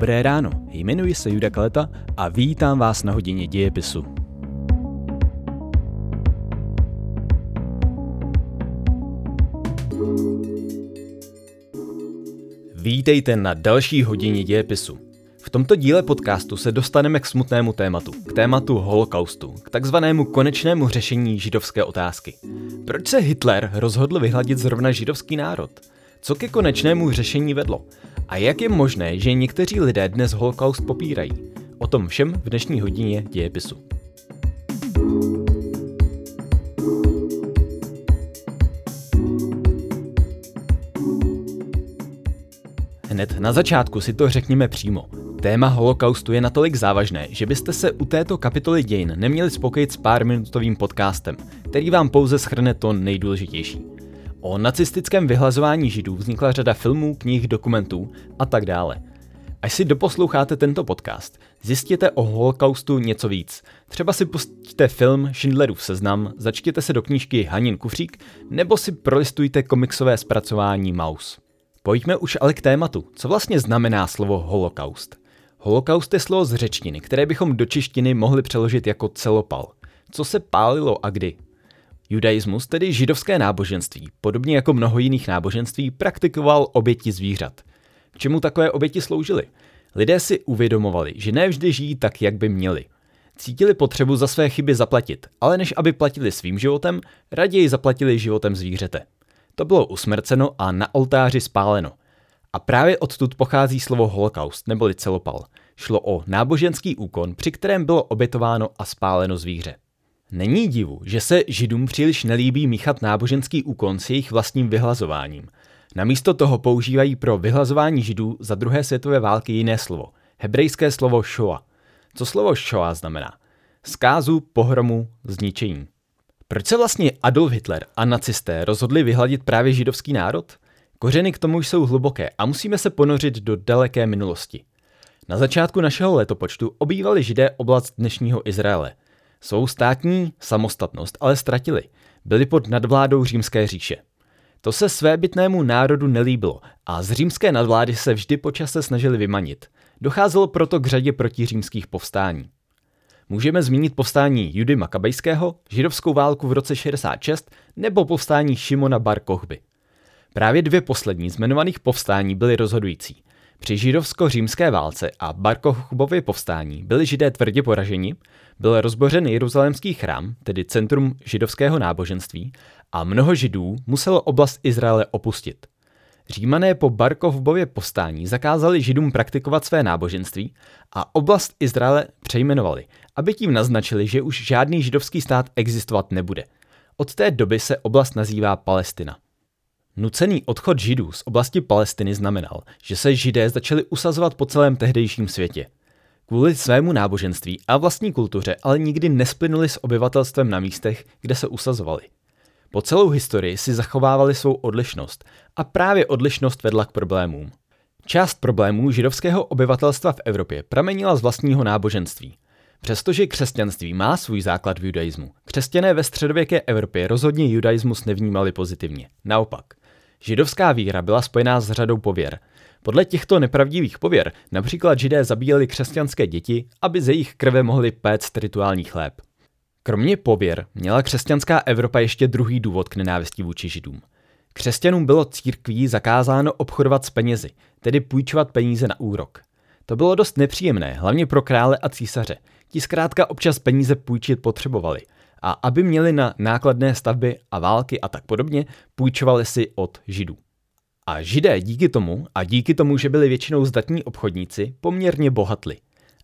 Dobré ráno, jmenuji se Juda Kaleta a vítám vás na hodině dějepisu. Vítejte na další hodině dějepisu. V tomto díle podcastu se dostaneme k smutnému tématu, k tématu holokaustu, k takzvanému konečnému řešení židovské otázky. Proč se Hitler rozhodl vyhladit zrovna židovský národ? Co ke konečnému řešení vedlo? A jak je možné, že někteří lidé dnes holokaust popírají? O tom všem v dnešní hodině dějepisu. Hned na začátku si to řekněme přímo. Téma holokaustu je natolik závažné, že byste se u této kapitoly dějin neměli spokojit s pár minutovým podcastem, který vám pouze schrne to nejdůležitější. O nacistickém vyhlazování židů vznikla řada filmů, knih, dokumentů a tak dále. Až si doposloucháte tento podcast, zjistěte o holokaustu něco víc. Třeba si pustíte film Schindlerův seznam, začtěte se do knížky Hanin kufřík, nebo si prolistujte komiksové zpracování Maus. Pojďme už ale k tématu. Co vlastně znamená slovo holokaust? Holokaust je slovo z řečtiny, které bychom do češtiny mohli přeložit jako celopal. Co se pálilo a kdy? Judaismus, tedy židovské náboženství, podobně jako mnoho jiných náboženství, praktikoval oběti zvířat. K čemu takové oběti sloužily? Lidé si uvědomovali, že ne vždy žijí tak, jak by měli. Cítili potřebu za své chyby zaplatit, ale než aby platili svým životem, raději zaplatili životem zvířete. To bylo usmrceno a na oltáři spáleno. A právě odtud pochází slovo holokaust neboli celopal. Šlo o náboženský úkon, při kterém bylo obětováno a spáleno zvíře. Není divu, že se židům příliš nelíbí míchat náboženský úkon s jejich vlastním vyhlazováním. Namísto toho používají pro vyhlazování židů za druhé světové války jiné slovo, hebrejské slovo shoa. Co slovo shoa znamená? Zkázu, pohromu, zničení. Proč se vlastně Adolf Hitler a nacisté rozhodli vyhladit právě židovský národ? Kořeny k tomu jsou hluboké a musíme se ponořit do daleké minulosti. Na začátku našeho letopočtu obývali židé oblast dnešního Izraele – Svou státní samostatnost ale ztratili. Byli pod nadvládou římské říše. To se svébytnému národu nelíbilo a z římské nadvlády se vždy počase snažili vymanit. Docházelo proto k řadě protiřímských povstání. Můžeme zmínit povstání Judy Makabejského, židovskou válku v roce 66 nebo povstání Šimona Bar Kochby. Právě dvě poslední z jmenovaných povstání byly rozhodující. Při židovsko-římské válce a Barkochubově povstání byli židé tvrdě poraženi, byl rozbořen jeruzalémský chrám, tedy centrum židovského náboženství, a mnoho židů muselo oblast Izraele opustit. Římané po Barkovbově povstání zakázali židům praktikovat své náboženství a oblast Izraele přejmenovali, aby tím naznačili, že už žádný židovský stát existovat nebude. Od té doby se oblast nazývá Palestina. Nucený odchod židů z oblasti Palestiny znamenal, že se židé začali usazovat po celém tehdejším světě. Kvůli svému náboženství a vlastní kultuře ale nikdy nesplynuli s obyvatelstvem na místech, kde se usazovali. Po celou historii si zachovávali svou odlišnost a právě odlišnost vedla k problémům. Část problémů židovského obyvatelstva v Evropě pramenila z vlastního náboženství. Přestože křesťanství má svůj základ v judaismu, křesťané ve středověké Evropě rozhodně judaismus nevnímali pozitivně. Naopak. Židovská víra byla spojená s řadou pověr. Podle těchto nepravdivých pověr například židé zabíjeli křesťanské děti, aby ze jejich krve mohli péct rituální chléb. Kromě pověr měla křesťanská Evropa ještě druhý důvod k nenávisti vůči židům. Křesťanům bylo církví zakázáno obchodovat s penězi, tedy půjčovat peníze na úrok. To bylo dost nepříjemné, hlavně pro krále a císaře. Ti zkrátka občas peníze půjčit potřebovali – a aby měli na nákladné stavby a války a tak podobně, půjčovali si od židů. A židé díky tomu, a díky tomu, že byli většinou zdatní obchodníci, poměrně bohatli.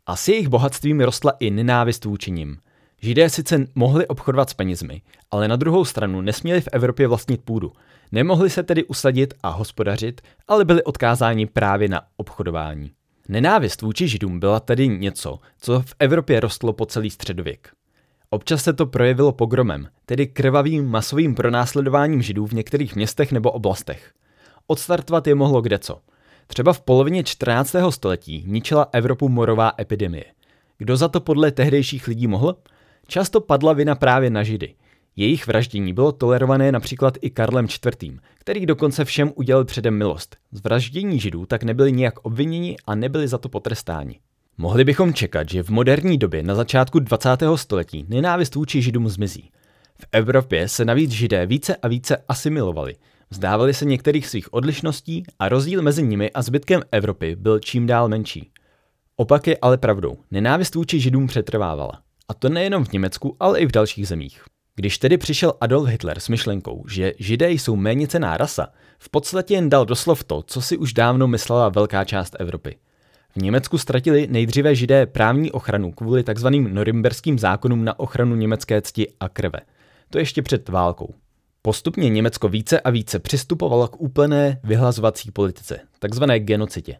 A s jejich bohatstvím rostla i nenávist vůči nim. Židé sice mohli obchodovat s penězmi, ale na druhou stranu nesměli v Evropě vlastnit půdu. Nemohli se tedy usadit a hospodařit, ale byli odkázáni právě na obchodování. Nenávist vůči židům byla tedy něco, co v Evropě rostlo po celý středověk. Občas se to projevilo pogromem, tedy krvavým masovým pronásledováním židů v některých městech nebo oblastech. Odstartovat je mohlo kdeco. Třeba v polovině 14. století ničila Evropu morová epidemie. Kdo za to podle tehdejších lidí mohl? Často padla vina právě na židy. Jejich vraždění bylo tolerované například i Karlem IV., který dokonce všem udělal předem milost. Z vraždění židů tak nebyli nijak obviněni a nebyli za to potrestáni. Mohli bychom čekat, že v moderní době na začátku 20. století nenávist vůči židům zmizí. V Evropě se navíc židé více a více asimilovali, vzdávali se některých svých odlišností a rozdíl mezi nimi a zbytkem Evropy byl čím dál menší. Opak je ale pravdou, nenávist vůči židům přetrvávala. A to nejenom v Německu, ale i v dalších zemích. Když tedy přišel Adolf Hitler s myšlenkou, že židé jsou méně cená rasa, v podstatě jen dal doslov to, co si už dávno myslela velká část Evropy. V Německu ztratili nejdříve židé právní ochranu kvůli tzv. norimberským zákonům na ochranu německé cti a krve. To ještě před válkou. Postupně Německo více a více přistupovalo k úplné vyhlazovací politice, takzvané genocitě.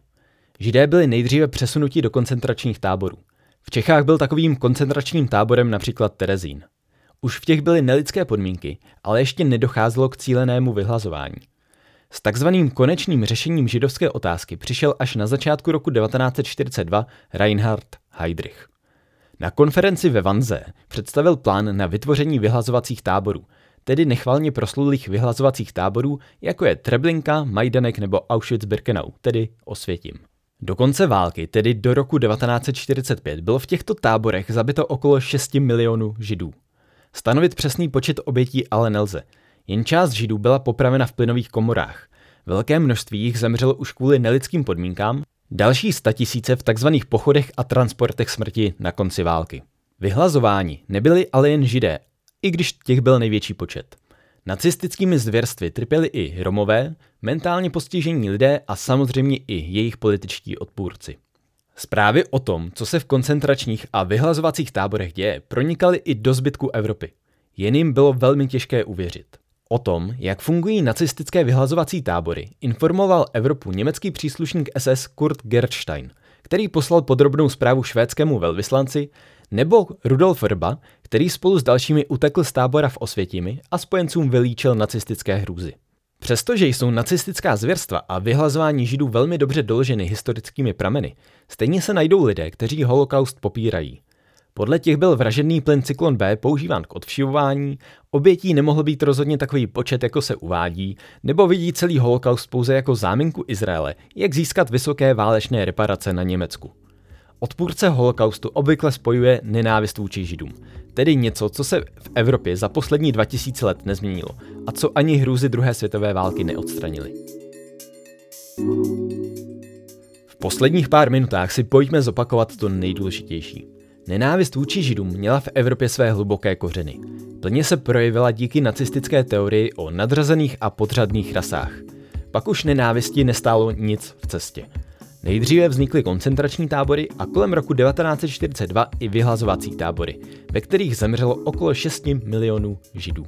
Židé byli nejdříve přesunuti do koncentračních táborů. V Čechách byl takovým koncentračním táborem například Terezín. Už v těch byly nelidské podmínky, ale ještě nedocházelo k cílenému vyhlazování. S takzvaným konečným řešením židovské otázky přišel až na začátku roku 1942 Reinhard Heydrich. Na konferenci ve Vanze představil plán na vytvoření vyhlazovacích táborů, tedy nechvalně proslulých vyhlazovacích táborů, jako je Treblinka, Majdanek nebo Auschwitz-Birkenau, tedy Osvětim. Do konce války, tedy do roku 1945, bylo v těchto táborech zabito okolo 6 milionů židů. Stanovit přesný počet obětí ale nelze. Jen část židů byla popravena v plynových komorách. Velké množství jich zemřelo už kvůli nelidským podmínkám, další statisíce v tzv. pochodech a transportech smrti na konci války. Vyhlazováni nebyli ale jen židé, i když těch byl největší počet. Nacistickými zvěrstvy trpěli i Romové, mentálně postižení lidé a samozřejmě i jejich političtí odpůrci. Zprávy o tom, co se v koncentračních a vyhlazovacích táborech děje, pronikaly i do zbytku Evropy. Jen jim bylo velmi těžké uvěřit. O tom, jak fungují nacistické vyhlazovací tábory, informoval Evropu německý příslušník SS Kurt Gertstein, který poslal podrobnou zprávu švédskému velvyslanci, nebo Rudolf Rba, který spolu s dalšími utekl z tábora v Osvětimi a spojencům vylíčil nacistické hrůzy. Přestože jsou nacistická zvěrstva a vyhlazování židů velmi dobře doloženy historickými prameny, stejně se najdou lidé, kteří holokaust popírají. Podle těch byl vražedný plyn cyklon B používán k odvšivování, obětí nemohl být rozhodně takový počet, jako se uvádí, nebo vidí celý holokaust pouze jako záminku Izraele, jak získat vysoké válečné reparace na Německu. Odpůrce holokaustu obvykle spojuje nenávist vůči židům, tedy něco, co se v Evropě za poslední 2000 let nezměnilo a co ani hrůzy druhé světové války neodstranili. V posledních pár minutách si pojďme zopakovat to nejdůležitější. Nenávist vůči židům měla v Evropě své hluboké kořeny. Plně se projevila díky nacistické teorii o nadřazených a podřadných rasách. Pak už nenávisti nestálo nic v cestě. Nejdříve vznikly koncentrační tábory a kolem roku 1942 i vyhlazovací tábory, ve kterých zemřelo okolo 6 milionů židů.